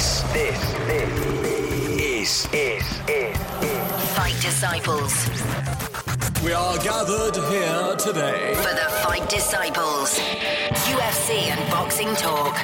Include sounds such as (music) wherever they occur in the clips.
This, this, this is, is, is, Fight Disciples. We are gathered here today. For the Fight Disciples. UFC and boxing talk.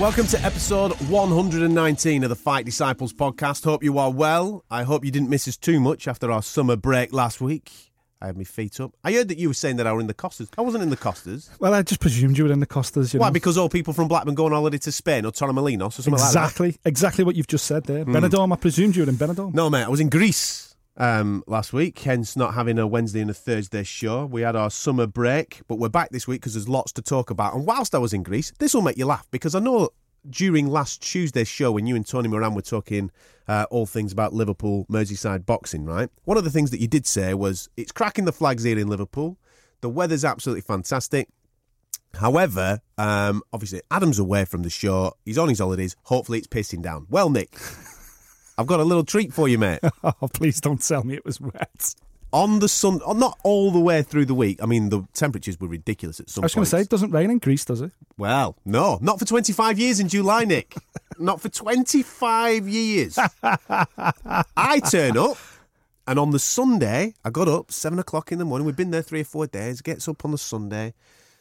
Welcome to episode 119 of the Fight Disciples podcast. Hope you are well. I hope you didn't miss us too much after our summer break last week. I had my feet up. I heard that you were saying that I were in the Costas. I wasn't in the Costas. Well, I just presumed you were in the Costas. You Why? know? Because all people from Blackburn go on holiday to Spain or Torremolinos or something like that. exactly, exactly what you've just said there. Benidorm. I presumed you were in Benidorm. No, mate, I was in Greece um, last week, hence not having a Wednesday and a Thursday show. We had our summer break, but we're back this week because there's lots to talk about. And whilst I was in Greece, this will make you laugh because I know during last Tuesday's show when you and Tony Moran were talking uh, all things about Liverpool Merseyside boxing, right? One of the things that you did say was it's cracking the flags here in Liverpool. The weather's absolutely fantastic. However, um, obviously, Adam's away from the show. He's on his holidays. Hopefully, it's pissing down. Well, Nick, (laughs) I've got a little treat for you, mate. (laughs) Oh, please don't tell me it was wet. On the sun, oh, not all the way through the week. I mean, the temperatures were ridiculous at some I was going to say, it doesn't rain in Greece, does it? well, no, not for 25 years in July, Nick. (laughs) not for 25 years. (laughs) I turn up, and on the Sunday, I got up seven o'clock in the morning. We've been there three or four days. Gets up on the Sunday.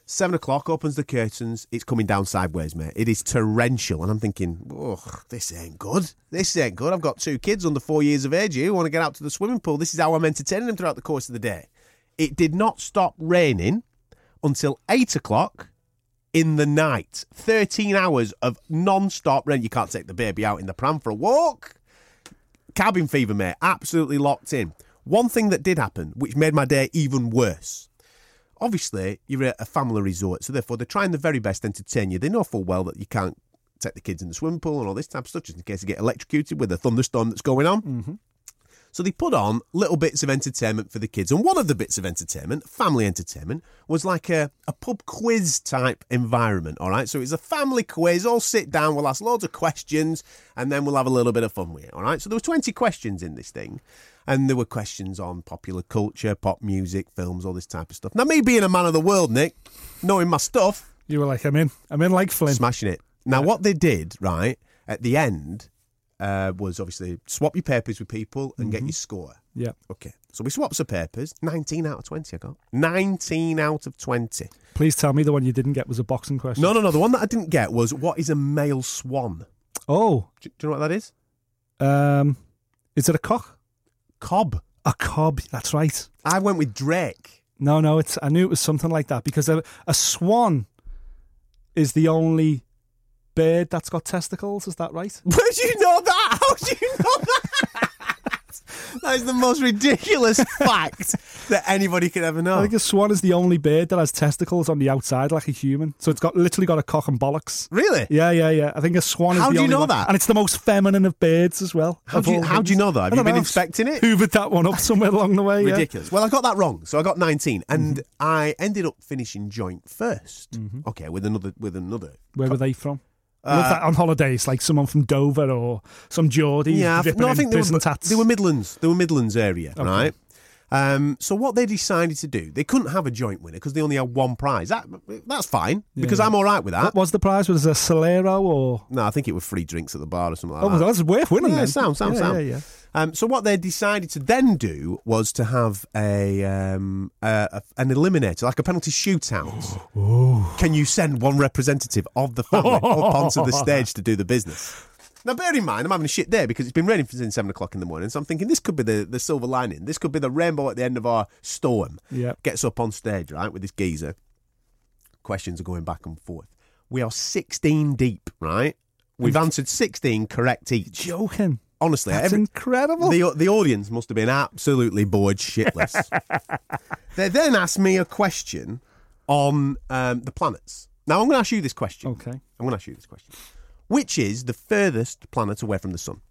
Seven o'clock, opens the curtains. It's coming down sideways, mate. It is torrential. And I'm thinking, oh, this ain't good. This ain't good. I've got two kids under four years of age who want to get out to the swimming pool. This is how I'm entertaining them throughout the course of the day. It did not stop raining until eight o'clock in the night. 13 hours of non stop rain. You can't take the baby out in the pram for a walk. Cabin fever, mate. Absolutely locked in. One thing that did happen, which made my day even worse. Obviously, you're at a family resort, so therefore they're trying the very best to entertain you. They know full well that you can't take the kids in the swimming pool and all this type of stuff, just in case you get electrocuted with a thunderstorm that's going on. Mm-hmm. So they put on little bits of entertainment for the kids. And one of the bits of entertainment, family entertainment, was like a, a pub quiz type environment, all right? So it's a family quiz, all sit down, we'll ask loads of questions, and then we'll have a little bit of fun with it, all right? So there were 20 questions in this thing. And there were questions on popular culture, pop music, films, all this type of stuff. Now, me being a man of the world, Nick, knowing my stuff, You were like, I'm in. I'm in like Flynn. smashing it. Now, what they did, right, at the end uh, was obviously swap your papers with people and get your score. Yeah. Okay. So we swapped some papers. 19 out of 20 I got. 19 out of 20. Please tell me the one you didn't get was a boxing question. No, no, no. The one that I didn't get was what is a male swan? Oh, Do, do you know what that is? um, is it a cock? Cob. A cob. That's right. I went with Drake. No, no. It's. I knew it was something like that because a, a swan is the only bird that's got testicles. Is that right? (laughs) Where do you know that? How do you know that? That is the most ridiculous (laughs) fact that anybody could ever know. I think a swan is the only bird that has testicles on the outside, like a human. So it's got literally got a cock and bollocks. Really? Yeah, yeah, yeah. I think a swan is How the do you only know one. that? And it's the most feminine of birds as well. How do you- how do you know that? Have you been know. inspecting it? Hoovered that one up somewhere along the way. yeah. Ridiculous. Well, I got that wrong, so I got 19, and mm-hmm. I ended up finishing joint 1st mm-hmm. Okay, with another with another. Where were they from? Love that on holidays, like someone from Dover or some Geordie. Uh, Yeah, I th- ripping no, I think they were, tats. they were Midlands. They were Midlands area, Okay. right? Um, so what they decided to do, they couldn't have a joint winner because they only had one prize. That that's fine because yeah. I'm all right with that. What was the prize? Was it a Solero or? No, I think it was free drinks at the bar or something like Oh, that. Oh, that's worth winning. Yeah, then. sound, sound, yeah, sound. Yeah, yeah. Um, so what they decided to then do was to have a, um, a, a an eliminator, like a penalty shootout. (gasps) Can you send one representative of the family up (laughs) onto the stage to do the business? Now, bear in mind, I'm having a shit day because it's been raining since seven o'clock in the morning. So I'm thinking this could be the, the silver lining. This could be the rainbow at the end of our storm. Yeah. Gets up on stage, right, with this geezer. Questions are going back and forth. We are 16 deep, right? We've answered 16 correct each. Joking. Honestly, That's every- incredible. the the audience must have been absolutely bored shitless. (laughs) they then asked me a question on um, the planets. Now I'm going to ask you this question. okay. I'm going to ask you this question. Which is the furthest planet away from the sun?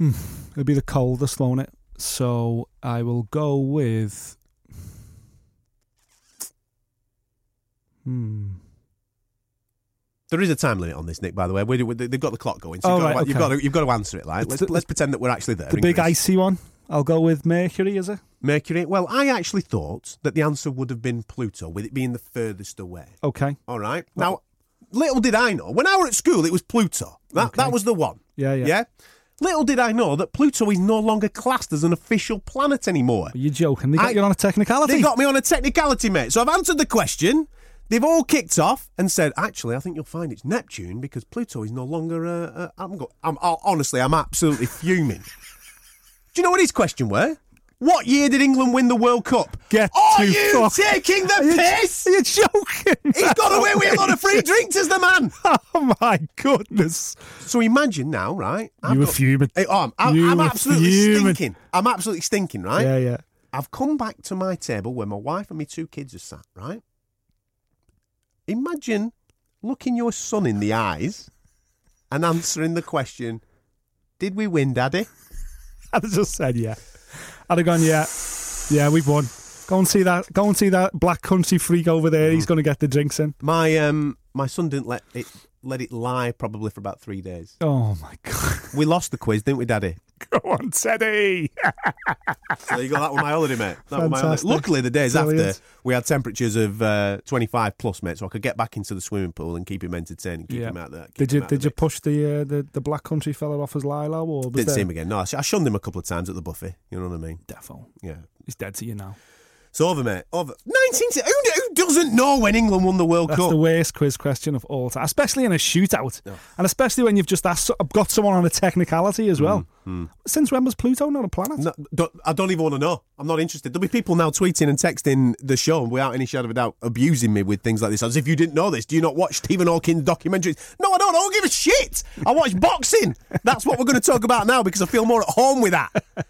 It'll be the coldest, won't it? So I will go with. Hmm. There is a time limit on this, Nick. By the way, we, we, they've got the clock going, so Oh, you've, got right, to, you've, got to, you've got to answer it. Like, let's, the- let's pretend that we're actually there. The big Greece. icy one. I'll go with Mercury, is it? Mercury. Well, I actually thought that the answer would have been Pluto, with it being the furthest away. Okay. All right. Now, little did I know, when I were at school, it was Pluto. That Okay. that was the one. Yeah, yeah. Yeah. Little did I know that Pluto is no longer classed as an official planet anymore. You're joking? They got I- you on a technicality. They got me on a technicality, mate. So I've answered the question. They've all kicked off and said, actually, I think you'll find it's Neptune because Pluto is no longer. Uh, uh, I'm, go- I'm honestly, I'm absolutely fuming. Do you know what his question were? What year did England win the World Cup? Get Are you fuck- taking the you, piss? Are you joking? He's got away with a lot of free drinks as the man. (laughs) Oh my goodness! So imagine now, right? I've You were got- fuming. Oh, I'm, I'm, You I'm absolutely fuming. stinking. I'm absolutely stinking, right? Yeah, yeah. I've come back to my table where my wife and my two kids are sat, right? Imagine looking your son in the eyes and answering the question, Did we win, Daddy? (laughs) I'd have just said yeah. I'd have gone yeah, yeah. We've won. Go and see that. Go and see that black country freak over there. Mm. He's going to get the drinks in. My um my son didn't let it let it lie probably for about three days. Oh my (laughs) god! We lost the quiz, didn't we, Daddy? (laughs) Go on, Teddy. (laughs) So you got that one my holiday, mate. That was my holiday. Fantastic. Luckily, the days Brilliant. after we had temperatures of uh, 25 plus, mate, so I could get back into the swimming pool and keep him entertained, keep Yeah. him out there. Did you did you mix. push the, uh, the the black country fella off his Lilo or was Didn't there? see him again. No, I I shunned him a couple of times at the buffet. You know what I mean? Defo. Yeah. He's dead to you now. It's over, mate. Over. 19. Who, who doesn't know when England won the World Cup? That's Cup? the worst quiz question of all time, especially in a shootout, and especially when you've just asked, got someone on a technicality as hmm, well. Hmm. Since when was Pluto not a planet? No, don't, I don't even want to know. I'm not interested. There'll be people now tweeting and texting the show without any shadow of a doubt, abusing me with things like this. As if you didn't know this. Do you not watch Stephen Hawking documentaries? No, I don't. I don't give a shit. I watch boxing. That's what we're going to talk about now because I feel more at home with that.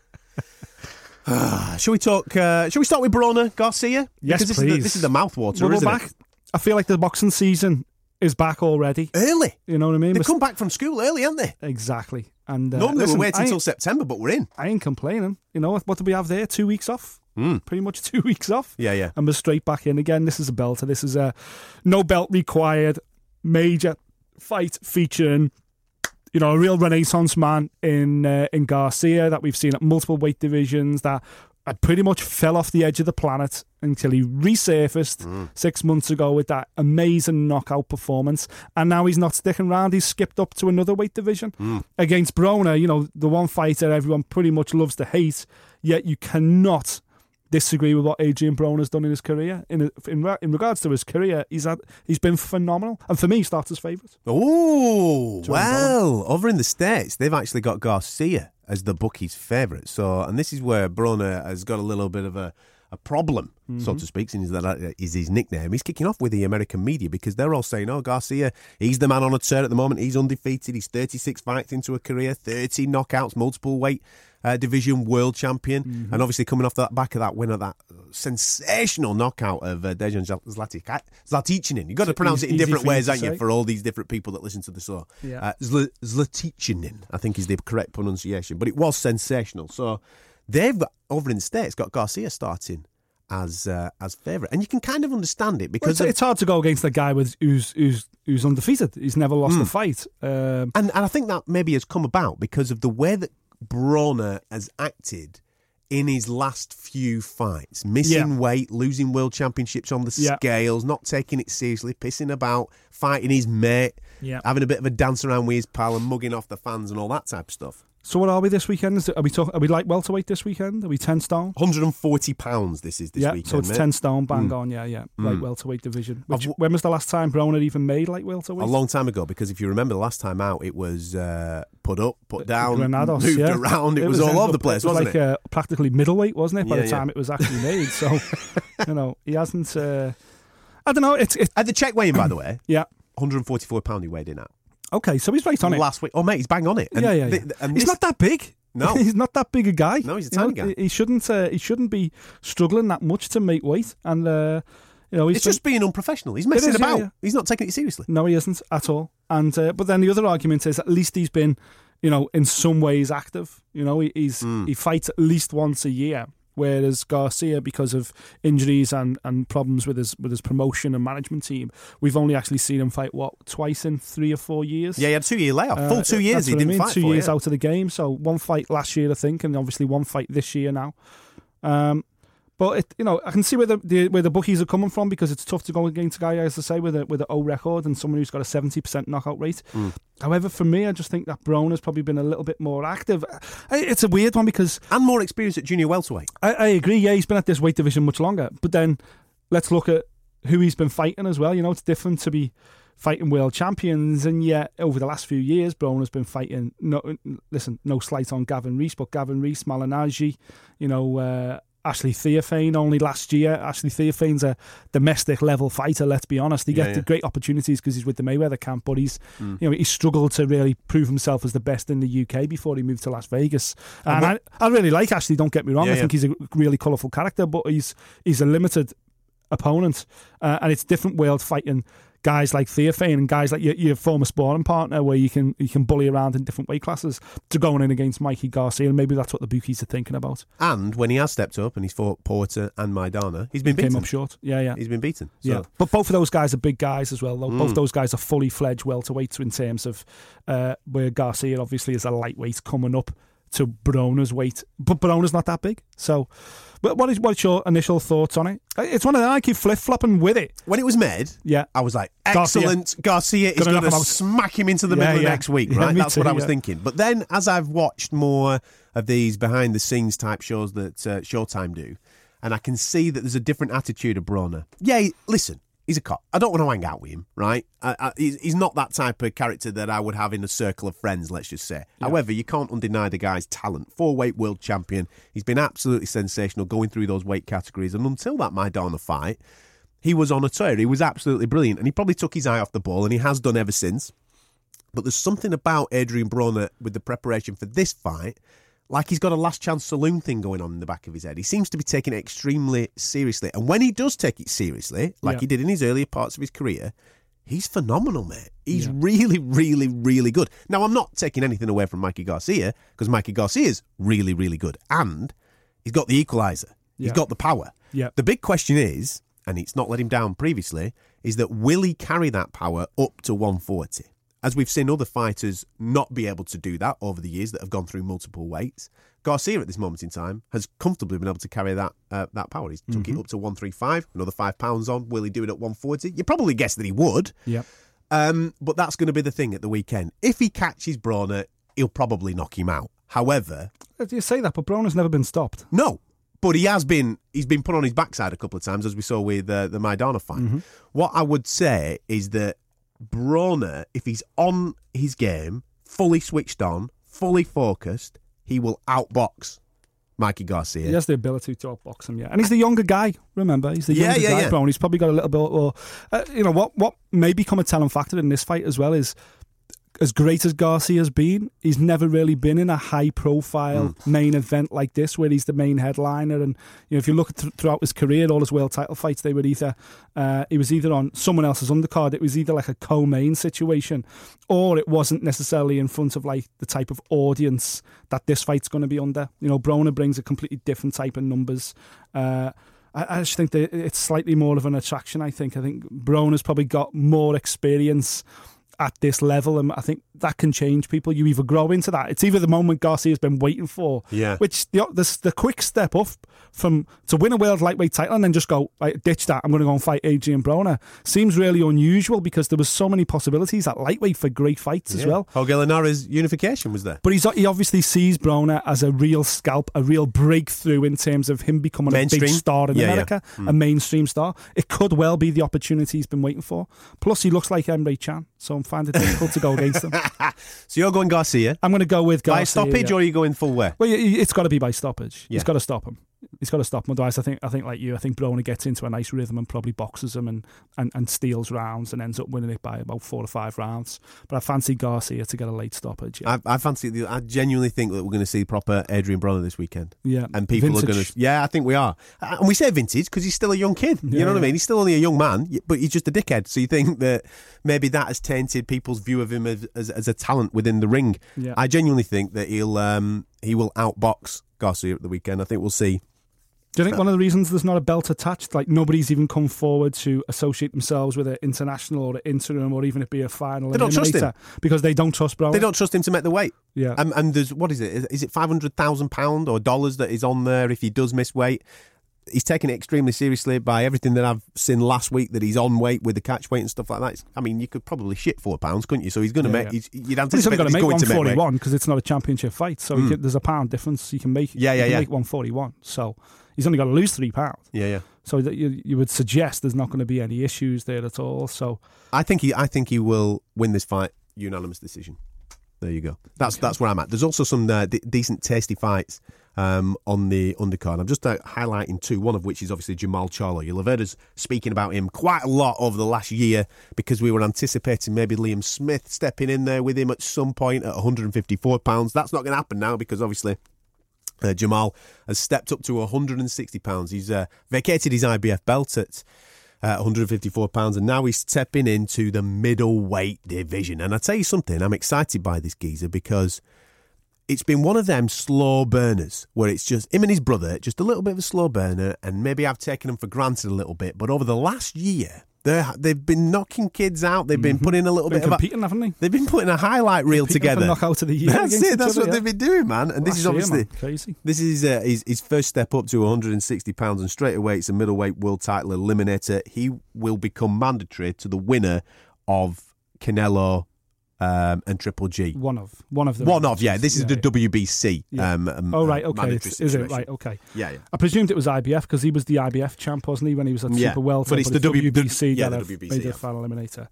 Shall we talk? Uh, shall we start with Broner Garcia? Yes, because this Is the, please. this is the mouthwater, Well, we're isn't back. it? I feel like the boxing season is back already. Early. You know what I mean? They We're come back from school early, haven't they? Exactly. And uh, Normally listen, we're waiting until September, but we're in. I ain't complaining. You know what? What do we have there? Two weeks off. Pretty much (laughs) two weeks off. Yeah, yeah. And we're straight back in again. This is a belter. This is a no belt required major fight featuring. You know, a real renaissance man in uh, in Garcia that we've seen at multiple weight divisions that uh, pretty much fell off the edge of the planet until he resurfaced six months ago with that amazing knockout performance. And now he's not sticking around. He's skipped up to another weight division against Broner. You know, the one fighter everyone pretty much loves to hate. Yet you cannot disagree with what Adrian Broner's done in his career. In in, in regards to his career, he's had he's been phenomenal, and for me, as favourite. Oh, well, over in the States, they've actually got Garcia as the bookie's favourite. So, and this is where Broner has got a little bit of a, a problem, so to speak, since that uh, is his nickname. He's kicking off with the American media because they're all saying, oh, Garcia, he's the man on a turn at the moment. He's undefeated. He's 36 fights into a career, 30 knockouts, multiple weight uh, division world champion. And obviously coming off the back of that win of that sensational knockout of uh, Dejan Zlatic- Zlaticanin. You've got to pronounce it in different ways, to haven't you, for all these different people that listen to the show. Yeah. Uh, Zl- Zlaticanin, I think is the correct pronunciation, but it was sensational. So they've over in the States got Garcia starting as uh, as favourite. And you can kind of understand it Well, because it's, of- it's hard to go against a guy with who's who's who's undefeated. He's never lost a fight. Um, And, and I think that maybe has come about because of the way that Broner has acted in his last few fights. Missing Yeah. weight, losing world championships on the Yeah. scales, not taking it seriously, pissing about, fighting his mate, Yeah. having a bit of a dance around with his pal and mugging off the fans and all that type of stuff. So what are we this weekend? Is it, are we talk, Are we like welterweight this weekend? Are we ten stone? £140 this is this yeah, weekend. so it's mate. ten stone, bang on. Yeah, yeah, light welterweight division. Which, I've- when was the last time Brown had even made like welterweight? A long time ago, because if you remember the last time out, it was uh, put up, put down, Granados, moved yeah. around. It, was, all over the place, it was wasn't like, it? Uh, practically middleweight, wasn't it? By Yeah, the yeah. time it was actually made, so (laughs) you know he hasn't. Uh, I don't know. It's it. At the check weighing, by the way, (coughs) Yeah. 144 pound he weighed in at Okay, so he's right on it. last week. Oh mate, he's bang on it. And yeah, yeah, yeah. and he's this- not that big. No. (laughs) he's not that big a guy. No, he's a You know, tiny guy. He shouldn't. Uh, he shouldn't be struggling that much to make weight, and uh, you know he's It's been- just being unprofessional. He's messing is, about. yeah. He's not taking it seriously. No, he isn't at all. And uh, but then the other argument is at least he's been, you know, in some ways active. You know, he, he's Hmm. he fights at least once a year. Whereas Garcia, because of injuries and, and problems with his with his promotion and management team, we've only actually seen him fight what twice in three or four years. Yeah, he had two year layoff. Uh, Full two years he what I didn't mean, fight Two for. years yeah. out of the game. So one fight last year, I think, and obviously one fight this year now. Um, But it, you know, I can see where the, the where the bookies are coming from because it's tough to go against a guy, as I say, with a with an O record and someone who's got a seventy percent knockout rate. However, for me, I just think that Brown has probably been a little bit more active. It's a weird one because And more experience at junior welterweight. I, I agree. Yeah, he's been at this weight division much longer. But then let's look at who he's been fighting as well. You know, it's different to be fighting world champions, and yet over the last few years, Brown has been fighting. No, listen, no slight on Gavin Rees, but Gavin Rees, Malignaggi, you know. Uh, Ashley Theophane only last year. Ashley Theophane's a domestic level fighter. Let's be honest. He Yeah, gets yeah. great opportunities because he's with the Mayweather camp, but he's Mm. you know he struggled to really prove himself as the best in the UK before he moved to Las Vegas. And I, I really like Ashley. Don't get me wrong. Yeah, I think he's a really colourful character, but he's he's a limited opponent, uh, and it's different world fighting guys like Theophane and guys like your, your former sparring partner, where you can you can bully around in different weight classes, to going in against Mikey Garcia, and maybe that's what the bookies are thinking about. And when he has stepped up and he's fought Porter and Maidana, he's been Came beaten. up short. Yeah, yeah. He's been beaten. So. Yeah, but both of those guys are big guys as well. Though. Mm. Both those guys are fully fledged welterweights in terms of uh, where Garcia obviously is a lightweight coming up to Broner's weight, but Broner's not that big. So, but what is what's your initial thoughts on it? It's one of them. I keep flip flopping with it. When it was made, Yeah, I was like, excellent. Garcia, is Gonna knock going to smack him into the Yeah, middle of yeah. next week, right? me That's what I was yeah. thinking. But then, as I've watched more of these behind the scenes type shows that uh, Showtime do, and I can see that there's a different attitude of Broner. Yeah, listen, he's a cop. I don't want to hang out with him, right? I, I, he's, he's not that type of character that I would have in a circle of friends, let's just say. However, you can't undeny the guy's talent. Four weight world champion. He's been absolutely sensational going through those weight categories. And until that Maidana fight, he was on a tear. He was absolutely brilliant, and he probably took his eye off the ball, and he has done ever since. But there's something about Adrian Broner with the preparation for this fight, like he's got a last chance saloon thing going on in the back of his head. He seems to be taking it extremely seriously, and when he does take it seriously, like Yeah. he did in his earlier parts of his career, he's phenomenal, mate. He's really, really, really good. Now, I'm not taking anything away from Mikey Garcia because Mikey Garcia's really, really good, and he's got the equalizer. He's got the power. Yeah. The big question is, and it's not let him down previously, is that will he carry that power up to 140? As we've seen other fighters not be able to do that over the years that have gone through multiple weights. Garcia at this moment in time has comfortably been able to carry that uh, that power. He's took Mm-hmm. it up to 135, another five pounds on. Will he do it at 140? You probably guess that he would. yeah. Um, but that's going to be the thing at the weekend. If he catches Broner, he'll probably knock him out. However, You say that, but Broner's never been stopped. no, but he has been. He's been put on his backside a couple of times, as we saw with uh, the Maidana fight. What I would say is that Broner, if he's on his game, fully switched on, fully focused, he will outbox Mikey Garcia. He has the ability to outbox him, yeah. And he's the younger guy, remember? He's the Yeah, younger yeah, guy, yeah. Brown. He's probably got a little bit, or, uh, you know, what, what may become a telling factor in this fight as well is as great as Garcia's been, he's never really been in a high profile Hmm. main event like this where he's the main headliner. And you know, if you look at th- throughout his career, all his world title fights, they were either uh, he was either on someone else's undercard, it was either like a co-main situation, or it wasn't necessarily in front of like the type of audience that this fight's going to be under. You know, Broner brings a completely different type of numbers. Uh, I, I just think that it's slightly more of an attraction. I think. I think Broner's probably got more experience at this level, and I think that can change people. You either grow into that. It's either the moment Garcia's been waiting for, Yeah. which the the, the quick step up from to win a world lightweight title and then just go right, ditch that. I'm going to go and fight Adrian Broner seems really unusual because there was so many possibilities at lightweight for great fights as well. Jorge Linares unification was there. But he's he obviously sees Broner as a real scalp, a real breakthrough in terms of him becoming a Mainstream? big star in Yeah, yeah. America, a mm. mainstream star. It could well be the opportunity he's been waiting for. Plus, he looks like Amir Khan, so I'm finding it difficult to go against them. (laughs) So you're going Garcia I'm going to go with Garcia. by stoppage, yeah. or are you going full way? Well, it's got to be by stoppage. Yeah. He's got to stop him. He's got to stop him. Otherwise, I think I think like you, I think Broner gets into a nice rhythm and probably boxes him and, and, and steals rounds and ends up winning it by about four or five rounds. But I fancy Garcia to get a late stoppage. Yeah, I, I fancy. The, I genuinely think that we're going to see proper Adrian Broner this weekend. yeah. and people are going to. Yeah, I think we are. And we say vintage because he's still a young kid. you Yeah, know what I mean? He's still only a young man, but he's just a dickhead. So you think that maybe that has tainted people's view of him as, as, as a talent within the ring. Yeah. I genuinely think that he'll um, he will outbox Garcia at the weekend. I think we'll see. Do you think one of the reasons there's not a belt attached, like nobody's even come forward to associate themselves with an international or an interim or even it be a final They don't trust him. because they don't trust Broner? They don't trust him to make the weight. Yeah. Um, and there's what is it? Is- Is it five hundred thousand pound or dollars that is on there if he does miss weight? He's taking it extremely seriously by everything that I've seen last week. That he's on weight with the catch weight and stuff like that. It's- I mean, you could probably shit four pounds, couldn't you? So he's going to Yeah, make. yeah. He's, you'd anticipate only got that to he's make going to make weight. 141 because it's not a championship fight. So he can, there's a pound difference. You can make. Yeah, yeah, yeah. Make 141. So he's only got to lose three pounds. Yeah, yeah. So that you, you would suggest there's not going to be any issues there at all. So I think he. I think he will win this fight unanimous decision. There you go. That's that's where I'm at. There's also some uh, d- decent, tasty fights um, on the undercard. I'm just uh, highlighting two. One of which is obviously Jermall Charlo. You'll have heard us speaking about him quite a lot over the last year because we were anticipating maybe Liam Smith stepping in there with him at some point at 154 pounds. That's not going to happen now because obviously. Uh, Jamal has stepped up to 160 pounds. He's uh, vacated his IBF belt at uh, 154 pounds, and now he's stepping into the middleweight division. And I tell you something, I'm excited by this geezer because it's been one of them slow burners where it's just him and his brother, just a little bit of a slow burner, and maybe I've taken them for granted a little bit. But over the last year, they they've been knocking kids out. They've been putting a little been bit of a, competing, haven't they? They've been putting a highlight reel Competing for together. knockout of the year That's it. That's other, what yeah. they've been doing, man. And this is obviously man. crazy. this is uh, his, his first step up to 160 pounds, and straight away it's a middleweight world title eliminator. He will become mandatory to the winner of Canelo um, and Triple G. One of one of them. One of yeah. This is Yeah, the WBC. Yeah. Um, um, Oh right, um, okay. is it right? Okay. Yeah, yeah. I presumed it was IBF because he was the IBF champ, wasn't he, when he was at Yeah, Super Welter? but it's the W- WBC yeah, that the WBC, made the final eliminator.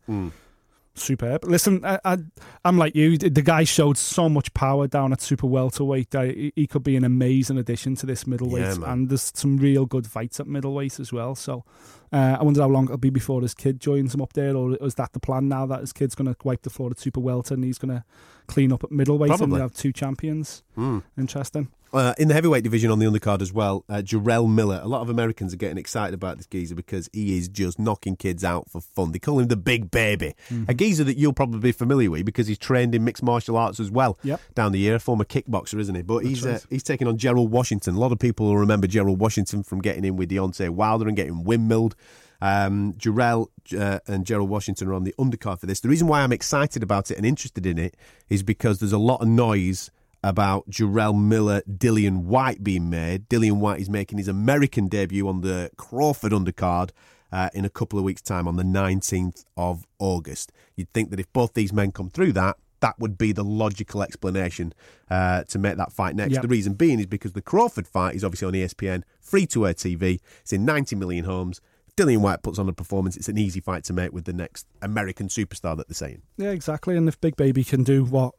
Superb. Listen, I, I, I'm like you. The the guy showed so much power down at super welterweight. that he, he could be an amazing addition to this middleweight, Yeah, and there's some real good fights at middleweight as well. So, uh, I wonder how long it'll be before his kid joins him up there, or is that the plan now that his kid's going to wipe the floor at super welter and he's going to clean up at middleweight and Probably. we have two champions? Interesting. Uh, in the heavyweight division on the undercard as well, uh, Jarrell Miller. A lot of Americans are getting excited about this geezer because he is just knocking kids out for fun. They call him the Big Baby. Mm-hmm. A geezer that you'll probably be familiar with because he's trained in mixed martial arts as well Yep. down the year. A former kickboxer, isn't he? But he's right. uh, he's taking on Gerald Washington. A lot of people will remember Gerald Washington from getting in with Deontay Wilder and getting windmilled. Um, Jarrell uh, and Gerald Washington are on the undercard for this. The reason why I'm excited about it and interested in it is because there's a lot of noise about Jarrell Miller, Dillian Whyte being made. Dillian Whyte is making his American debut on the Crawford undercard uh, in a couple of weeks' time on the 19th of August. You'd think that if both these men come through that, that would be the logical explanation uh, to make that fight next. Yep. The reason being is because the Crawford fight is obviously on ESPN, free to air TV. It's in 90 million homes. Dillian Whyte puts on a performance. It's an easy fight to make with the next American superstar that they're saying. Yeah, exactly. And if Big Baby can do what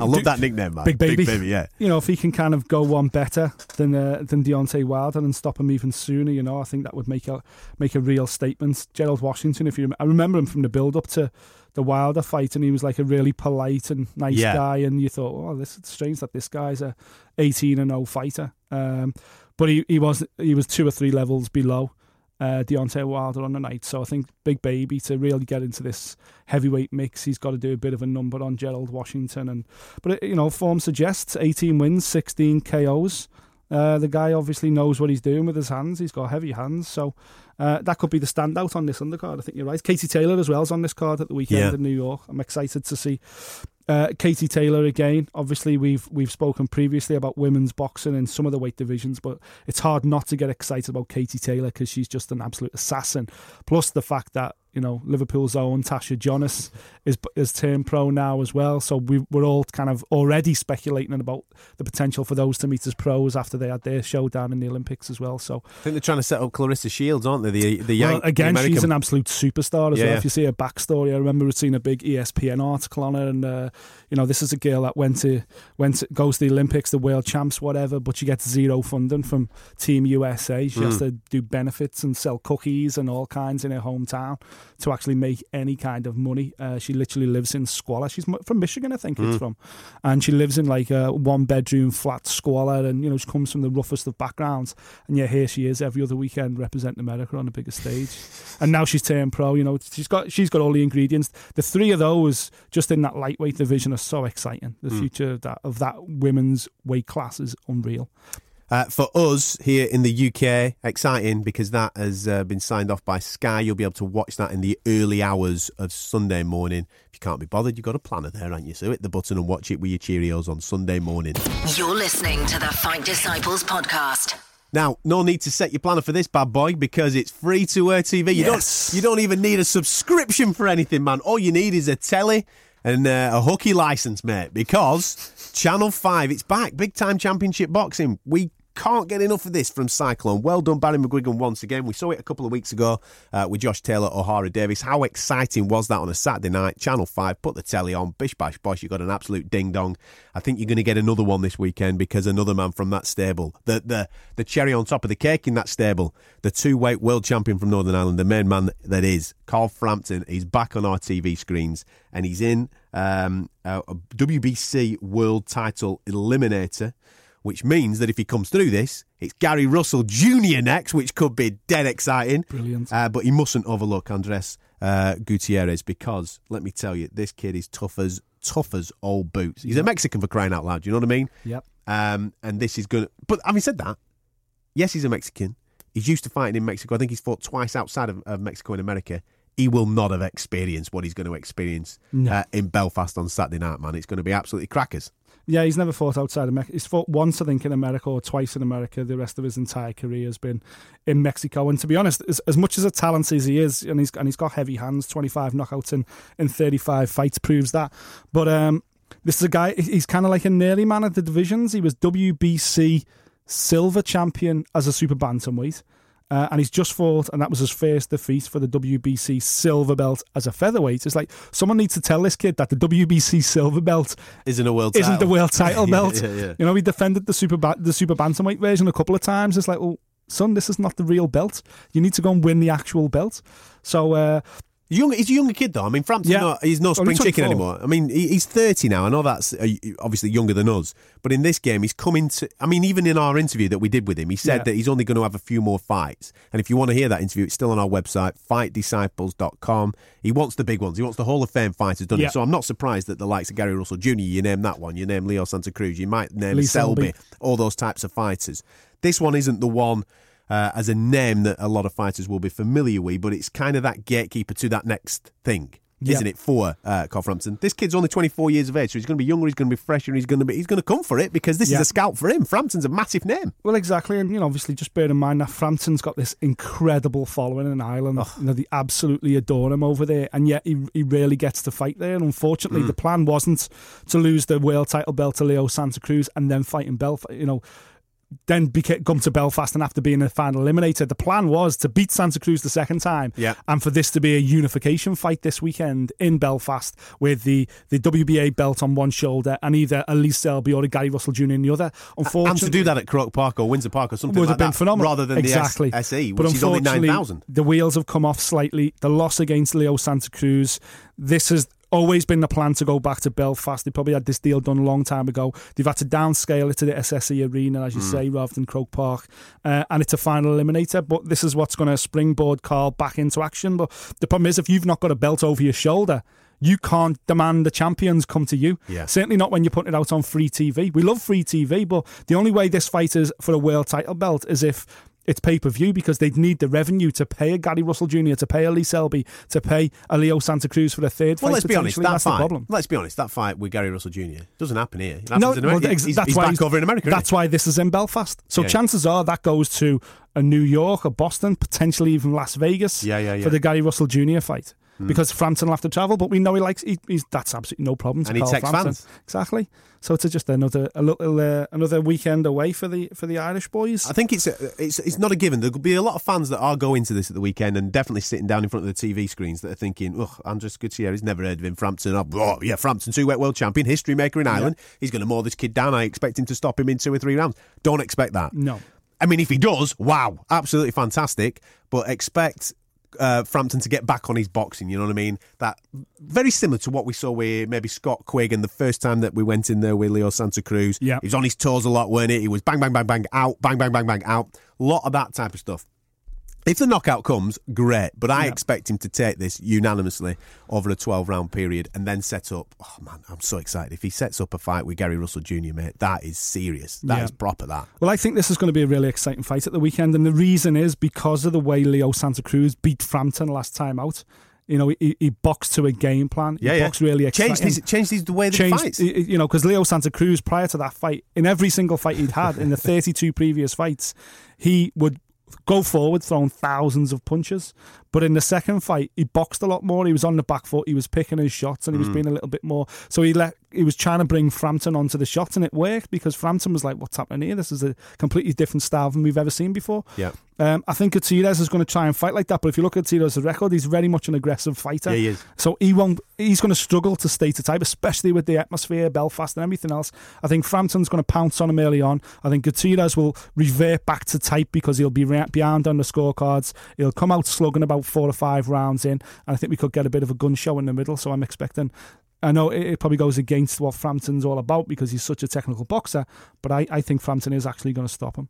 I love (laughs) that nickname, man. Big Baby. Big Baby, yeah. you know, if he can kind of go one better than uh, than Deontay Wilder and stop him even sooner, you know, I think that would make a make a real statement. Gerald Washington, if you, rem- I remember him from the build up to the Wilder fight, and he was like a really polite and nice Yeah. guy, and you thought, oh, this is strange that this guy's a eighteen and 0 fighter, um, but he he was he was two or three levels below. Uh, Deontay Wilder on the night, so I think Big Baby to really get into this heavyweight mix, he's got to do a bit of a number on Gerald Washington, and but you know, form suggests 18 wins, 16 KOs. Uh, the guy obviously knows what he's doing with his hands. He's got heavy hands, so uh, that could be the standout on this undercard. I think you're right. Katie Taylor as well is on this card at the weekend Yeah. in New York. I'm excited to see uh, Katie Taylor again. Obviously, we've we've spoken previously about women's boxing in some of the weight divisions, but it's hard not to get excited about Katie Taylor because she's just an absolute assassin. Plus the fact that you know Liverpool's own Tasha Jonas is is turned pro now as well. So we, we're all kind of already speculating about the potential for those to meet as pros after they had their showdown in the Olympics as well. So I think they're trying to set up Claressa Shields, aren't they? The the young well, again, the she's an absolute superstar as Yeah, well. If you see her backstory, I remember seeing a big ESPN article on her, and uh, you know, this is a girl that went to went to, goes to the Olympics, the World Champs, whatever, but she gets zero funding from Team USA. She Hmm. has to do benefits and sell cookies and all kinds in her hometown to actually make any kind of money. Uh, she literally lives in squalor. She's from Michigan, I think Hmm. it's from, and she lives in like a one bedroom flat squalor, and you know, she comes from the roughest of backgrounds, and yet here she is every other weekend representing America on the biggest stage, and now she's turned pro. You know, she's got she's got all the ingredients. The three of those just in that lightweight division are so exciting. The future of that of that women's weight class is unreal. Uh, for us here in the UK, exciting because that has uh, been signed off by Sky. You'll be able to watch that in the early hours of Sunday morning. If you can't be bothered, you've got a planner there, haven't you? So hit the button and watch it with your Cheerios on Sunday morning. You're listening to the Fight Disciples podcast. Now, no need to set your planner for this bad boy because it's free to air TV. You Yes. don't you don't even need a subscription for anything, man. All you need is a telly and uh, a hooky license, mate. Because Channel Five, it's back, big time championship boxing. We can't get enough of this from Cyclone. Well done, Barry McGuigan, once again. We saw it a couple of weeks ago uh, with Josh Taylor, Ohara Davies. How exciting was that on a Saturday night? Channel 5, put the telly on, bish bash bosh, you got an absolute ding dong. I think you're going to get another one this weekend because another man from that stable, the, the, the cherry on top of the cake in that stable, the two weight world champion from Northern Ireland, the main man that is, Carl Frampton, he's back on our TV screens and he's in um, a, WBC world title eliminator which means that if he comes through this, it's Gary Russell Jr. next, which could be dead exciting. Brilliant. Uh, but he mustn't overlook Andres uh, Gutierrez because, let me tell you, this kid is tough as tough as old boots. He's a Mexican for crying out loud. Do you know what I mean? Yep. Um, and this is going to. But having said that, yes, he's a Mexican. He's used to fighting in Mexico. I think he's fought twice outside of, of Mexico in America. He will not have experienced what he's going to experience No. uh, in Belfast on Saturday night, man. It's going to be absolutely crackers. Yeah, he's never fought outside of Mexico. He's fought once, I think, in America or twice in America. The rest of his entire career has been in Mexico. And to be honest, as, as much as a talent as he is, and he's and he's got heavy hands, twenty five knockouts in in thirty five fights proves that. But um, this is a guy. He's kind of like a nearly man of the divisions. He was WBC silver champion as a super bantamweight. Uh, and he's just fought, and that was his first defeat for the WBC silver belt as a featherweight. It's like someone needs to tell this kid that the WBC silver belt Isn't a world isn't title. the world title (laughs) Yeah, belt. yeah, yeah. You know, he defended the super ba- the super bantamweight version a couple of times. It's like, well, son, this is not the real belt. You need to go and win the actual belt. So uh, Young, he's a younger kid though. I mean, Frampton's Yeah. not, he's no spring chicken anymore. I mean, he, he's 30 now. I know that's uh, obviously younger than us, but in this game, he's coming to. I mean, even in our interview that we did with him, he said Yeah. that he's only going to have a few more fights. And if you want to hear that interview, it's still on our website, fightdisciples.com. He wants the big ones. He wants the Hall of Fame fighters done. Yeah. So I'm not surprised that the likes of Gary Russell Jr., you name that one, you name Leo Santa Cruz, you might name Lee Selby, Selby. all those types of fighters. This one isn't the one uh, as a name that a lot of fighters will be familiar with, but it's kind of that gatekeeper to that next thing. Yeah. Isn't it for uh, Carl Frampton? This kid's only 24 years of age, so he's going to be younger. He's going to be fresher. He's going to be. He's going to come for it because this Yeah. is a scout for him. Frampton's a massive name. Well, exactly, and you know, obviously, just bear in mind that Frampton's got this incredible following in Ireland. You know, they absolutely adore him over there, and yet he he rarely gets to fight there. And unfortunately, the plan wasn't to lose the world title belt to Leo Santa Cruz and then fight in Belfast. You know. Then beca- come to Belfast and after being a final eliminator, the plan was to beat Santa Cruz the second time, Yeah. and for this to be a unification fight this weekend in Belfast with the, the WBA belt on one shoulder and either Lee Selby or Gary Russell Jr. in the other. Unfortunately, And to do that at Croke Park or Windsor Park or something would like have been that, phenomenal. rather than exactly. the S- SE, But is only unfortunately, 9,000. The wheels have come off slightly. The loss against Leo Santa Cruz. This has always been the plan to go back to Belfast. They probably had this deal done a long time ago. They've had to downscale it to the SSE Arena, as you Hmm. say, rather than Croke Park. Uh, and it's a final eliminator. But this is what's going to springboard Carl back into action. But the problem is, if you've not got a belt over your shoulder, you can't demand the champions come to you. Yeah. Certainly not when you're putting it out on free TV. We love free TV, but the only way this fight is for a world title belt is if it's pay per view because they'd need the revenue to pay a Gary Russell Jr., to pay a Lee Selby, to pay a Leo Santa Cruz for a third Well, fight. let's be honest. That That's the problem. Let's be honest. That fight with Gary Russell Jr. doesn't happen here. It in well, he's, that's he's why he's- over in America. That's why this is in Belfast. So Yeah. chances are that goes to a New York, a Boston, potentially even Las Vegas Yeah, yeah, yeah. for the Gary Russell Jr. fight. Because Frampton will have to travel, but we know he likes. He, he's that's absolutely no problem. To And he takes Frampton. fans. exactly. So it's just another a little uh, another weekend away for the for the Irish boys. I think it's, a, it's it's not a given. There'll be a lot of fans that are going to this at the weekend and definitely sitting down in front of the TV screens that are thinking, "Ugh, Andres Gutierrez never heard of him. Frampton, oh, oh, yeah, Frampton, two-weight world champion, history maker in Ireland. He's going to mow this kid down. I expect him to stop him in two or three rounds. Don't expect that. No. I mean, if he does, wow, absolutely fantastic. But expect uh, Frampton to get back on his boxing. You know what I mean? That very similar to what we saw with maybe Scott Quigg and the first time that we went in there with Leo Santa Cruz. Yeah. he was on his toes a lot, weren't it? He was bang, bang, bang, bang, out, bang, bang, bang, bang, out. A lot of that type of stuff. If the knockout comes, great. But I Yeah. expect him to take this unanimously over a 12 round period and then set up. Oh, man, I'm so excited. If he sets up a fight with Gary Russell Jr., mate, that is serious. That is Yeah. proper, that. Well, I think this is going to be a really exciting fight at the weekend, and the reason is because of the way Leo Santa Cruz beat Frampton last time out. You know, he, he boxed to a game plan. He Yeah, yeah. boxed really exciting. Changed his, changed his the way that changed, fights. you know, because Leo Santa Cruz, prior to that fight, in every single fight he'd had in the (laughs) 32 previous fights, he would go forward throwing thousands of punches. But in the second fight, he boxed a lot more. He was on the back foot. He was picking his shots, and he Mm. was being a little bit more. So he let he was trying to bring Frampton onto the shots, and it worked because Frampton was like, "What's happening here? This is a completely different style than we've ever seen before." Yeah. Um, I think Gutierrez is going to try and fight like that, but if you look at Gutierrez's record, he's very much an aggressive fighter. Yeah, he is. So he won't. He's going to struggle to stay to type, especially with the atmosphere, Belfast, and everything else. I think Frampton's going to pounce on him early on. I think Gutierrez will revert back to type because he'll be re- behind on the scorecards. He'll come out slugging about four or five rounds in, and I think we could get a bit of a gun show in the middle. So I'm expecting. I know it, it probably goes against what Frampton's all about because he's such a technical boxer, but I, I think Frampton is actually going to stop him.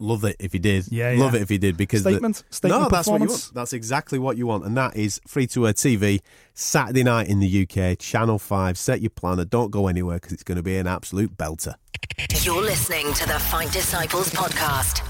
Love it if he did. Yeah, Love it if he did because the- Statement? Statement no, that's what you performance? want. That's exactly what you want, and that is free to air TV Saturday night in the UK, Channel Five. Set your planner. Don't go anywhere because it's going to be an absolute belter. You're listening to the Fight Disciples podcast.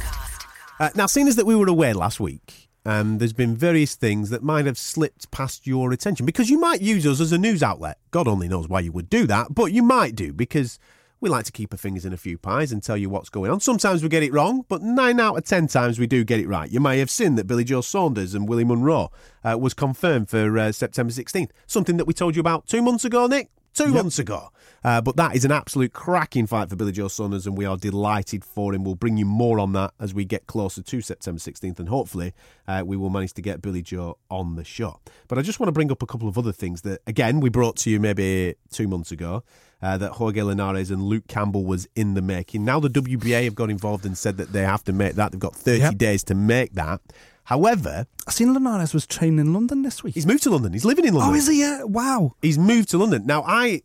Uh, now, seeing as that we were away last week, um, there's been various things that might have slipped past your attention because you might use us as a news outlet. God only knows why you would do that, but you might do because we like to keep our fingers in a few pies and tell you what's going on. Sometimes we get it wrong, but nine out of ten times we do get it right. You may have seen that Billy Joe Saunders and Willie Monroe uh, was confirmed for uh, September 16th, something that we told you about two months ago, Nick. Two months ago. Uh, but that is an absolute cracking fight for Billy Joe Saunders, and we are delighted for him. We'll bring you more on that as we get closer to September 16th, and hopefully uh, we will manage to get Billy Joe on the show. But I just want to bring up a couple of other things that, again, we brought to you maybe two months ago. Uh, that Jorge Linares and Luke Campbell was in the making. Now the WBA have got involved and said that they have to make that. They've got 30 Yep. days to make that. However, I've seen Linares was training in London this week. he's moved to London. He's living in London. oh, is he? Yeah. Wow. he's moved to London. Now, I,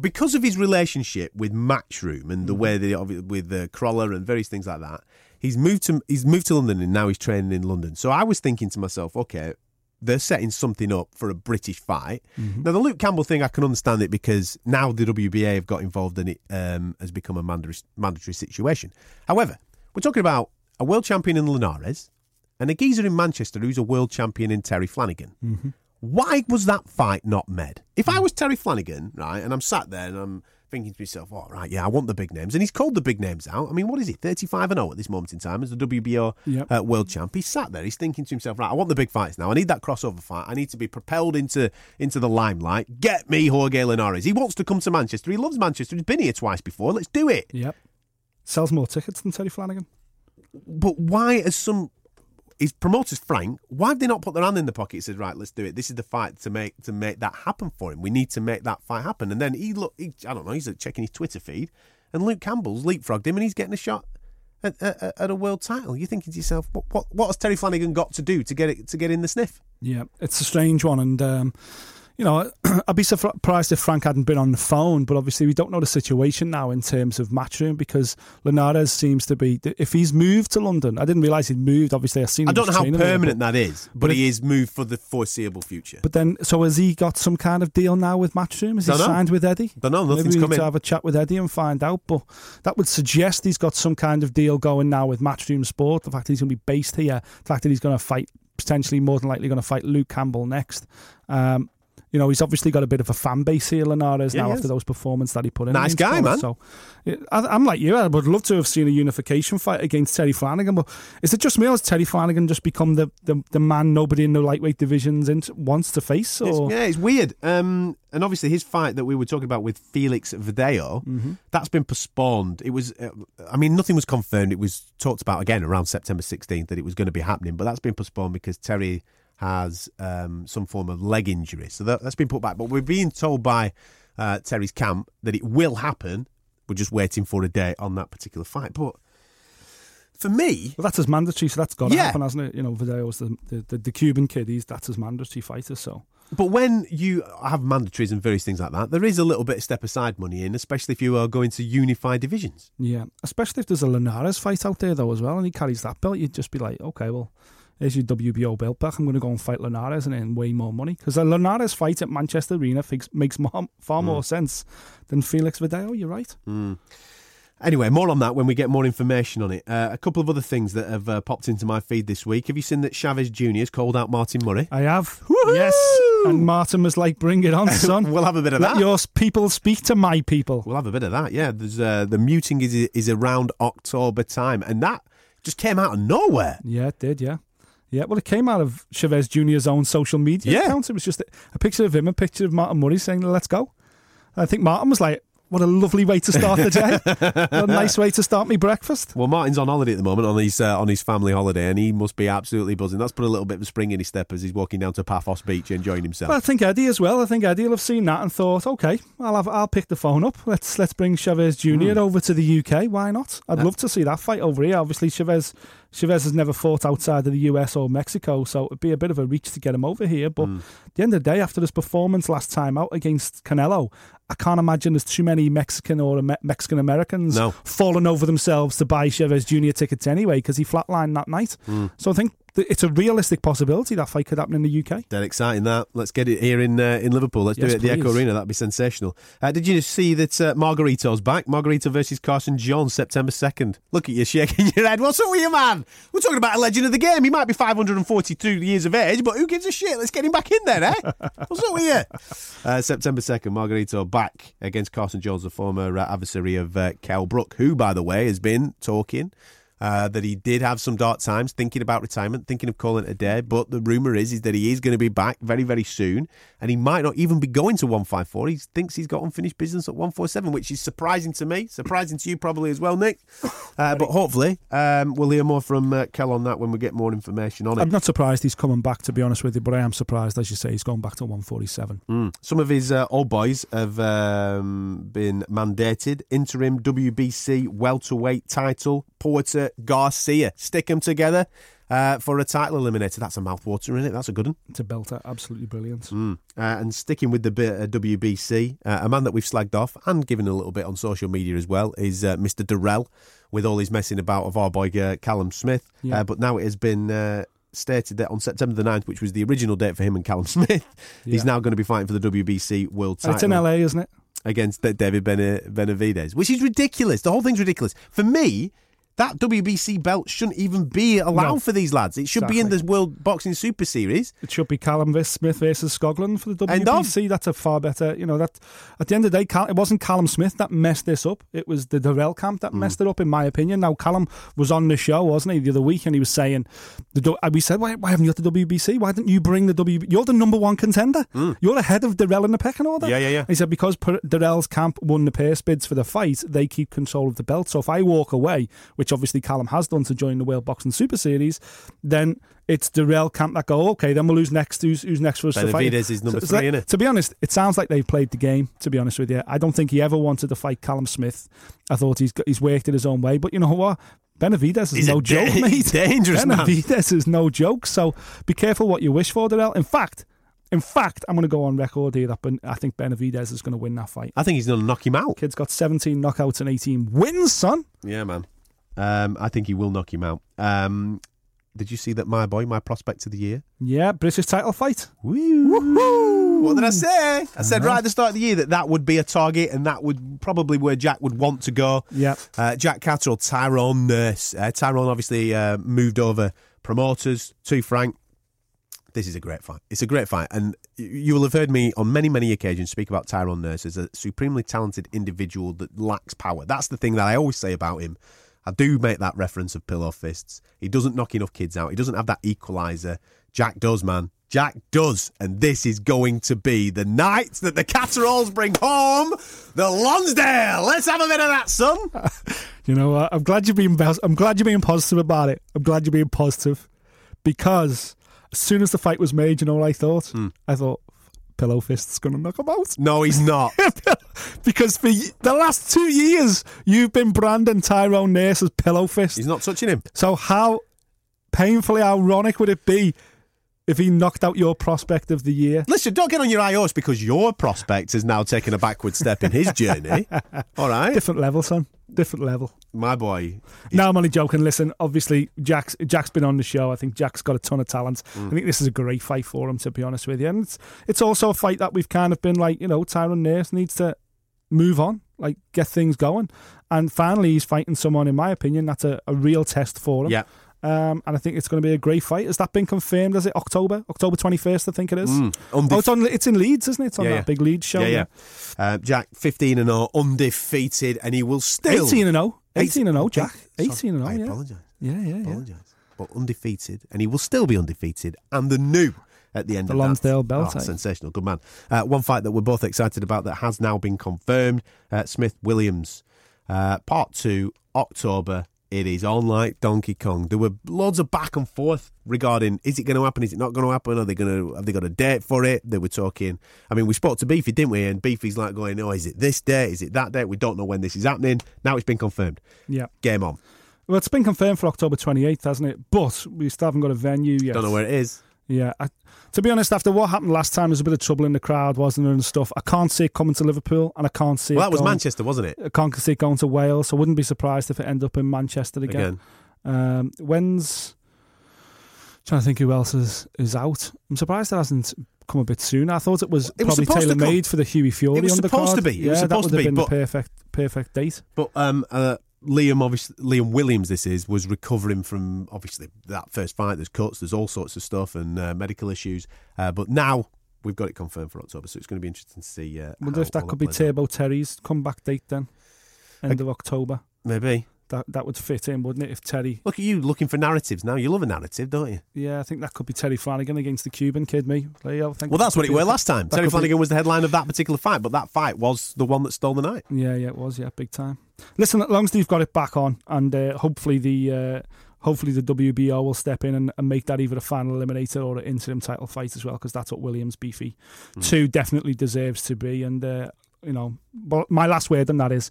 because of his relationship with Matchroom and the way they, he- with the Crawler and various things like that, he's moved to he's moved to London and now he's training in London. So I was thinking to myself, okay, they're setting something up for a British fight. Now, the Luke Campbell thing, I can understand it because now the WBA have got involved and it um, has become a mandatory, mandatory situation. However, we're talking about a world champion in Linares and a geezer in Manchester who's a world champion in Terry Flanagan. Why was that fight not made? If I was Terry Flanagan, right, and I'm sat there and I'm thinking to myself, all right, yeah, I want the big names. And he's called the big names out. I mean, what is he, 35 and 0 at this moment in time as the WBO Yep. uh, world champ? He's sat there, he's thinking to himself, right, I want the big fights now. I need that crossover fight. I need to be propelled into, into the limelight. Get me Jorge Linares. He wants to come to Manchester. He loves Manchester. He's been here twice before. Let's do it. Yep. Sells more tickets than Terry Flanagan. But why, as some his promoters Frank, why have they not put their hand in the pocket and said, right, let's do it. This is the fight to make to make that happen for him. We need to make that fight happen. And then he look, he, I don't know, he's checking his Twitter feed, and Luke Campbell's leapfrogged him, and he's getting a shot. At, at, at a world title, you're thinking to yourself, what, what what has Terry Flanagan got to do to get it to get in the sniff? Yeah, it's a strange one, and um, you know, (clears throat) I'd be surprised if Frank hadn't been on the phone. But obviously, we don't know the situation now in terms of matchroom because Linares seems to be. If he's moved to London, I didn't realise he'd moved. Obviously, I've seen. I don't know how there, permanent but- that is, but, but he is moved for the foreseeable future. But then, so has he got some kind of deal now with Matchroom? Is he signed with Eddie? Dunno, Maybe nothing's we need come to have a chat with Eddie and find out. But that would suggest he's got some kind of deal going now with Matchroom Sport. The fact that he's going to be based here, the fact that he's going to fight, potentially more than likely going to fight Luke Campbell next. Um, you know, he's obviously got a bit of a fan base here, Linares, Yeah, now he after those performances that he put in. Nice guy, man. So I, I'm like you. I would love to have seen a unification fight against Terry Flanagan. But is it just me or has Terry Flanagan just become the, the, the man nobody in the lightweight divisions in, wants to face? It's- yeah, it's weird. Um, and obviously, his fight that we were talking about with Felix Verdejo, Mm-hmm. that's been postponed. It was, uh, I mean, nothing was confirmed. It was talked about again around September 16th that it was going to be happening, but that's been postponed because Terry has um, some form of leg injury. So that, that's been put back. But we're being told by uh, Terry's camp that it will happen. We're just waiting for a date on that particular fight. But for me, Well, that's his mandatory, so that's got to Yeah. happen, hasn't it? You know, Verdejo's the, the, the, the Cuban kid, he's, that's his mandatory fighter, so. But when you have mandatories and various things like that, there is a little bit of step aside money in, especially if you are going to unify divisions. Yeah, especially if there's a Linares fight out there, though, as well, and he carries that belt, you'd just be like, okay, well, here's your WBO belt back. I'm going to go and fight Linares and earn way more money. Because a Linares fight at Manchester Arena fix, makes (laughs) more, far Mm. more sense than Felix Verdejo, you're right. Anyway, more on that when we get more information on it. Uh, a couple of other things that have uh, popped into my feed this week. Have you seen that Chavez Jr. has called out Martin Murray? I have. Yes. And Martin was like, bring it on, (laughs) son. We'll have a bit of Let that. your people speak to my people. We'll have a bit of that. Yeah, there's uh, the muting is is around October time, and that just came out of nowhere. Yeah, it did, yeah. Yeah, well, it came out of Chavez Jr.'s own social media Yeah. account. It was just a, picture of him, a picture of Martin Murray saying, let's go. I think Martin was like, what a lovely way to start the day. what a (laughs) nice way to start me breakfast. Well, Martin's on holiday at the moment on his uh, on his family holiday, and he must be absolutely buzzing. That's put a little bit of spring in his step as he's walking down to Paphos Beach enjoying himself. Well, I think Eddie as well. I think Eddie will have seen that and thought, okay, I'll have, I'll pick the phone up. Let's let's bring Chavez Jr. Hmm. over to the UK. Why not? I'd love to see that fight over here. Obviously, Chavez Chavez has never fought outside of the US or Mexico, so it'd be a bit of a reach to get him over here. But Hmm. at the end of the day, after his performance last time out against Canelo, I can't imagine there's too many Mexican or Me- Mexican Americans No. falling over themselves to buy Chavez Jr. tickets anyway because he flatlined that night. Hmm. So I think it's a realistic possibility that fight could happen in the UK. Dead exciting that. Let's get it here in uh, in Liverpool. Let's Yes, do it at the Echo. Arena. That'd be sensational. Uh, did you see that uh, Margarito's back? Margarito versus Carson Jones, September 2nd. Look at you shaking (laughs) your head. What's up with you, man? We're talking about a legend of the game. He might be 542 years of age, but who gives a shit? Let's get him back in there, eh? (laughs) What's up with you? Uh, September 2nd, Margarito back against Carson Jones, the former uh, adversary of uh, Kel Brook, who, by the way, has been talking uh, that he did have some dark times, thinking about retirement, thinking of calling it a day. But the rumor is is that he is going to be back very, very soon, and he might not even be going to one five four. He thinks he's got unfinished business at one four seven, which is surprising to me, surprising to you probably as well, Nick. (laughs) Uh, but hopefully, um, we'll hear more from uh, Kel on that when we get more information on it. I'm not surprised he's coming back, to be honest with you, but I am surprised, as you say, he's going back to 147. Mm. Some of his uh, old boys have um, been mandated. Interim WBC welterweight title, Porter Garcia. Stick them together uh, for a title eliminator. That's a mouthwater, isn't it? That's a good one. It's a belter, absolutely brilliant. Mm. Uh, and sticking with the bit, uh, WBC, uh, a man that we've slagged off and given a little bit on social media as well is uh, Mr. Dirrell with all his messing about of our boy uh, Callum Smith. Yeah. Uh, but now it has been. Uh, Stated that on September the 9th, which was the original date for him and Callum (laughs) Smith, he's now going to be fighting for the WBC World And title it's in LA, isn't it? against David Benavidez, which is ridiculous. The whole thing's ridiculous. For me, that WBC belt shouldn't even be allowed No. for these lads. It should be in the World Boxing Super Series. It should be Callum Smith versus Scotland for the. WBC. That's a far better, you know. That at the end of the day, Cal- it wasn't Callum Smith that messed this up. It was the Dirrell camp Mm. that messed it up, in my opinion. Now Callum was on the show, wasn't he, the other week, and he was saying, the, we said, why, why haven't you got the WBC? Why didn't you bring the WBC? You're the number one contender. You're ahead of Dirrell in the pecking order. Mm. Yeah, yeah, yeah. He said because Dirrell's camp won the purse bids for the fight, they keep control of the belt. So if I walk away, which obviously Callum has done to join the World Boxing Super Series, then it's Dirrell camp that go, okay, then we'll lose next. Who's, who's next for us to fight? Benavidez is number So- three, so? To be honest, it sounds like they've played the game, to be honest with you. I don't think he ever wanted to fight Callum Smith. I thought he's he's worked it his own way. But you know what? Benavidez is He's no da- joke, (laughs) he's mate. dangerous, man. Benavidez is no joke. So be careful what you wish for, Dirrell. In fact, in fact, I'm going to go on record here that Ben- I think Benavidez is going to win that fight. I think he's going to knock him out. Kid's got 17 knockouts and 18 wins, son. Yeah, man. Um, I think he will knock him out. Um, did you see that my boy, my prospect of the year? Yeah, British title fight. Woo! What did I say? I said right at the start of the year that that would be a target, and that would probably where Jack would want to go. Yeah. Uh, Jack Catterall, Tyrone Nurse. Uh, Tyrone obviously uh, moved over promoters to Frank. This is a great fight. It's a great fight, and you will have heard me on many, many occasions speak about Tyrone Nurse as a supremely talented individual that lacks power. That's the thing that I always say about him. I do make that reference of pillow fists. He doesn't knock enough kids out. He doesn't have that equaliser. Jack does, man. Jack does, and this is going to be the night that the Catteralls bring home the Lonsdale. Let's have a bit of that, son. (laughs) You know what? I'm glad you're being I'm glad you're being positive about it. I'm glad you're being positive because as soon as the fight was made, you know what I thought? Hmm. I thought Pillow Fist's going to knock him out. No, he's not. (laughs) because for the last two years, you've been branding Tyrone Nurse as Pillow Fist. He's not touching him. So how painfully ironic would it be if he knocked out your prospect of the year? Listen, don't get on your high horse because your prospect is now taking a backward step in his journey. (laughs) All right, Different level, son. Different level. my boy. No, I'm only joking. Listen, obviously, Jack's Jack's been on the show. I think Jack's got a ton of talent. Mm. I think this is a great fight for him, to be honest with you. And it's, it's also a fight that we've kind of been like, you know, Tyrone Nurse needs to move on, like get things going. And finally, he's fighting someone, in my opinion, that's a, a real test for him. Yeah. Um, and I think it's going to be a great fight. Has that been confirmed? Is it October? October 21st, I think it is. Mm, oh, it's, on, it's in Leeds, isn't it? It's on Yeah, that yeah. big Leeds show. yeah, yeah. Uh, Jack, 15 and 0, undefeated, and he will still. 18 and 0. 18 and 0, Jack. 18 and 0, I yeah. apologise. Yeah, yeah, yeah. apologise. But undefeated, and he will still be undefeated, and the new at the end of The of Lonsdale that. belt, Oh, sensational, good man. Uh, one fight that we're both excited about that has now been confirmed: uh, Smith Williams, uh, part two, October. It is on like Donkey Kong. There were loads of back and forth regarding is it going to happen? Is it not going to happen? Are they going to have they got a date for it? They were talking. I mean, we spoke to Beefy, didn't we? And Beefy's like going, "Oh, is it this date? Is it that date? We don't know when this is happening." Now it's been confirmed. Yeah. Game on. Well, it's been confirmed for October 28th, hasn't it? But we still haven't got a venue yet. Don't know where it is. Yeah. I, to be honest, after what happened last time, there's a bit of trouble in the crowd, wasn't there, and stuff. I can't see it coming to Liverpool, and I can't see Well, it that was going, Manchester, wasn't it? I can't see it going to Wales, so I wouldn't be surprised if it ended up in Manchester again. Again. Um, when's trying to think who else is, is out? I'm surprised that hasn't come a bit sooner. I thought it was It probably tailor made for the Hughie Fury It was undercard. supposed to be. It yeah, was that supposed would to have be, been the perfect perfect date. But um, uh, Liam, obviously, Liam Williams, this is was recovering from obviously that first fight. There's cuts, there's all sorts of stuff and uh, medical issues. Uh, but now we've got it confirmed for October, so it's going to be interesting to see. Uh, wonder if that could be out. Turbo Terry's comeback date then, end of October. Maybe. That that would fit in, wouldn't it? If Terry, Look at you looking for narratives now. You love a narrative, don't you? yeah, I think that could be Terry Flanagan against the Cuban kid. Me, Leo, I think Well, that's what it were last time. Terry could be- Flanagan was the headline of that particular fight, but that fight was the one that stole the night. Yeah, yeah, it was. Yeah, big time. Listen, as long as they've got it back on, and uh, hopefully the uh, hopefully the WBO will step in and, and make that either a final eliminator or an interim title fight as well, because that's what Williams Beefy two definitely deserves to be. And uh, you know, but my last word on that is,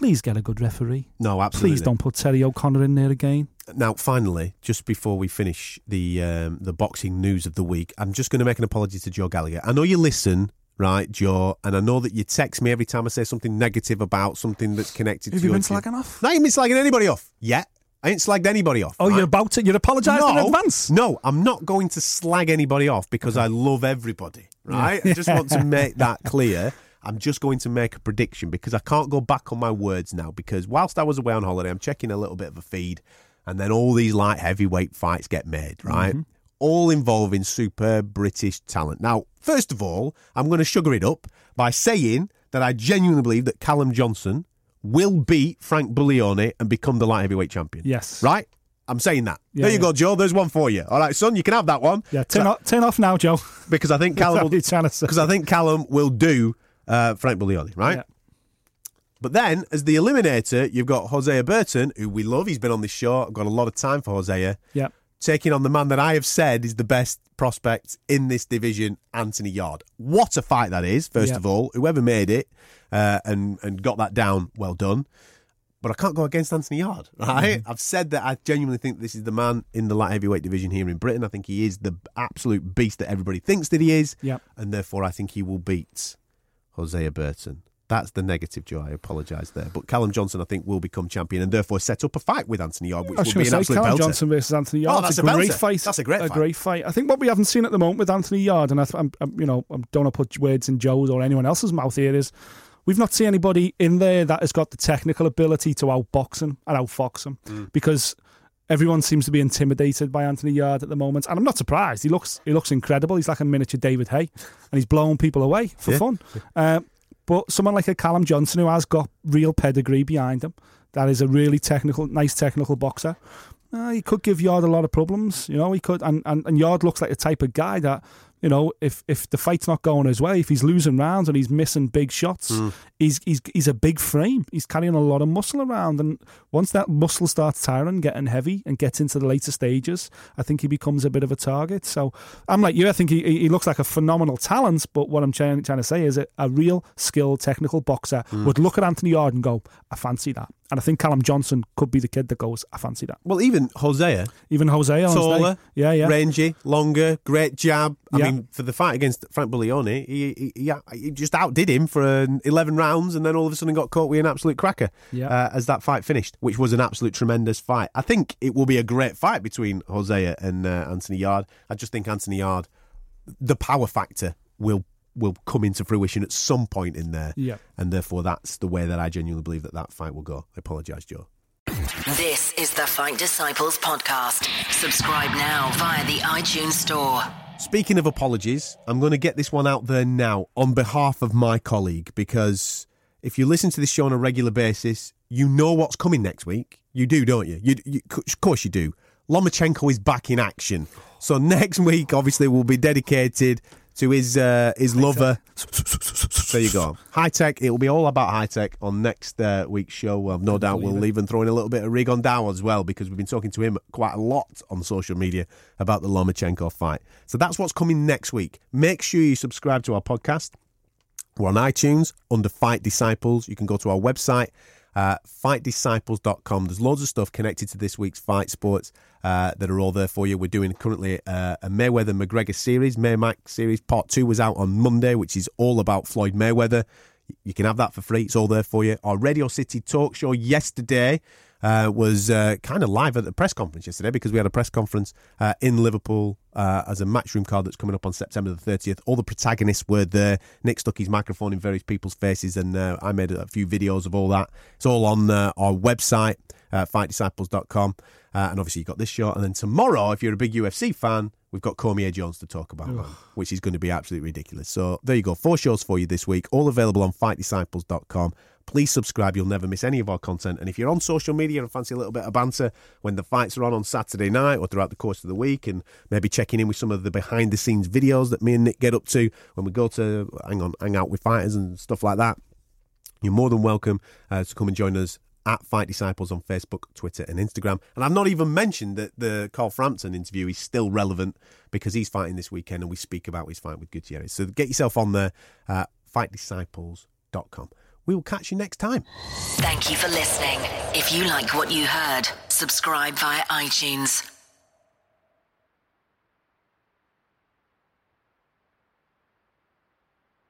please get a good referee. No, absolutely. Please don't put Terry O'Connor in there again. Now, finally, just before we finish the um, the boxing news of the week, I'm just going to make an apology to Joe Gallagher. I know you listen, right, Joe, and I know that you text me every time I say something negative about something that's connected Have to you been slagging off? No, I ain't been slagging anybody off yet. I ain't slagged anybody off. Oh, right? you're about to. You're apologising in advance. No, I'm not going to slag anybody off because I love everybody, right? I just want to (laughs) make that clear. I'm just going to make a prediction because I can't go back on my words now because whilst I was away on holiday, I'm checking a little bit of a feed and then all these light heavyweight fights get made, right? Mm-hmm. All involving superb British talent. Now, first of all, I'm going to sugar it up by saying that I genuinely believe that Callum Johnson will beat Frank Buglioni and become the light heavyweight champion. Yes. Right? I'm saying that. Yeah, there you yeah. go, Joe. There's one for you. All right, son, you can have that one. Yeah, turn off, turn off now, Joe. Because I think (laughs) Callum will, you're trying to say. because I think Callum will do uh, Frank Buglioni, right? Yeah. But then, as the eliminator, you've got Hosea Burton, who we love. He's been on this show. I've got a lot of time for Hosea. Yeah. Taking on the man that I have said is the best prospect in this division, Anthony Yarde. What a fight that is, first Yeah. of all. Whoever made it uh, and, and got that down, well done. But I can't go against Anthony Yarde, right? Mm-hmm. I've said that I genuinely think this is the man in the light heavyweight division here in Britain. I think he is the absolute beast that everybody thinks that he is. Yeah. And therefore, I think he will beat Hosea Burton. That's the negative, Joe. I apologise there. But Callum Johnson, I think, will become champion and therefore set up a fight with Anthony Yarde, which I will be an say, absolute Callum belter. Johnson versus Anthony Oh, Yarde. that's a a great belter. fight. That's a great fight. great fight. I think what we haven't seen at the moment with Anthony Yarde, and I, I'm, I'm, you know, I don't want to put words in Joe's or anyone else's mouth here, is we've not seen anybody in there that has got the technical ability to outbox him and outfox him Mm. because. Everyone seems to be intimidated by Anthony Yarde at the moment, and I'm not surprised. He looks he looks incredible. He's like a miniature David Haye, and he's blowing people away for Yeah. fun. Uh, but someone like a Callum Johnson who has got real pedigree behind him, that is a really technical, nice technical boxer. Uh, he could give Yarde a lot of problems, you know. He could, and, and, and Yarde looks like the type of guy that, you know, if if the fight's not going his way, if he's losing rounds and he's missing big shots, hmm. he's he's he's a big frame. He's carrying a lot of muscle around, and once that muscle starts tiring, getting heavy, and gets into the later stages, I think he becomes a bit of a target. So I'm like you. I think he he looks like a phenomenal talent, but what I'm trying trying to say is a, a real skilled technical boxer hmm. would look at Anthony Yarde and go, I fancy that. And I think Callum Johnson could be the kid that goes, I fancy that. Well, even Hosea, Even Jose on his day. taller, yeah, yeah, rangy, longer, great jab. I Yeah. mean, for the fight against Frank Buglioni, he, he, he, just outdid him for uh, 11 rounds and then all of a sudden got caught with an absolute cracker Yeah. uh, as that fight finished, which was an absolute tremendous fight. I think it will be a great fight between Hosea and uh, Anthony Yarde. I just think Anthony Yarde, the power factor will will come into fruition at some point in there. Yeah. And therefore, that's the way that I genuinely believe that that fight will go. I apologise, Joe. This is the Fight Disciples podcast. Subscribe now via the iTunes Store. Speaking of apologies, I'm going to get this one out there now on behalf of my colleague because if you listen to this show on a regular basis, you know what's coming next week. You do, don't you? You, you of course you do. Lomachenko is back in action. So next week, obviously, will be dedicated to his uh, his lover. There you go. Hi-Tech. It will be all about Hi-Tech on next uh, week's show. I've no doubt we'll even throw in a little bit of Rigondeaux as well because we've been talking to him quite a lot on social media about the Lomachenko fight. So that's what's coming next week. Make sure you subscribe to our podcast. We're on iTunes under Fight Disciples. You can go to our website, uh, fightdisciples.com. There's loads of stuff connected to this week's fight sports uh, that are all there for you. We're doing currently uh, a Mayweather McGregor series. Maymac series part two was out on Monday, which is all about Floyd Mayweather. You can have that for free. It's all there for you. Our Radio City talk show yesterday uh, was uh, kind of live at the press conference yesterday because we had a press conference uh, in Liverpool uh, as a matchroom card that's coming up on September the 30th. All the protagonists were there. Nick stuck his microphone in various people's faces, and uh, I made a few videos of all that. It's all on uh, our website, uh, fightdisciples.com. Uh, and obviously, you've got this show. And then tomorrow, if you're a big UFC fan, we've got Cormier Jones to talk about, which is going to be absolutely ridiculous. So there you go. Four shows for you this week, all available on fightdisciples.com. Please subscribe. You'll never miss any of our content. And if you're on social media and fancy a little bit of banter when the fights are on on Saturday night or throughout the course of the week, and maybe checking in with some of the behind the scenes videos that me and Nick get up to when we go to hang on, hang out with fighters and stuff like that, you're more than welcome uh, to come and join us at Fight Disciples on Facebook, Twitter, and Instagram. And I've not even mentioned that the Carl Frampton interview is still relevant because he's fighting this weekend and we speak about his fight with Gutierrez. So get yourself on there, uh, fightdisciples.com. We will catch you next time. Thank you for listening. If you like what you heard, subscribe via iTunes.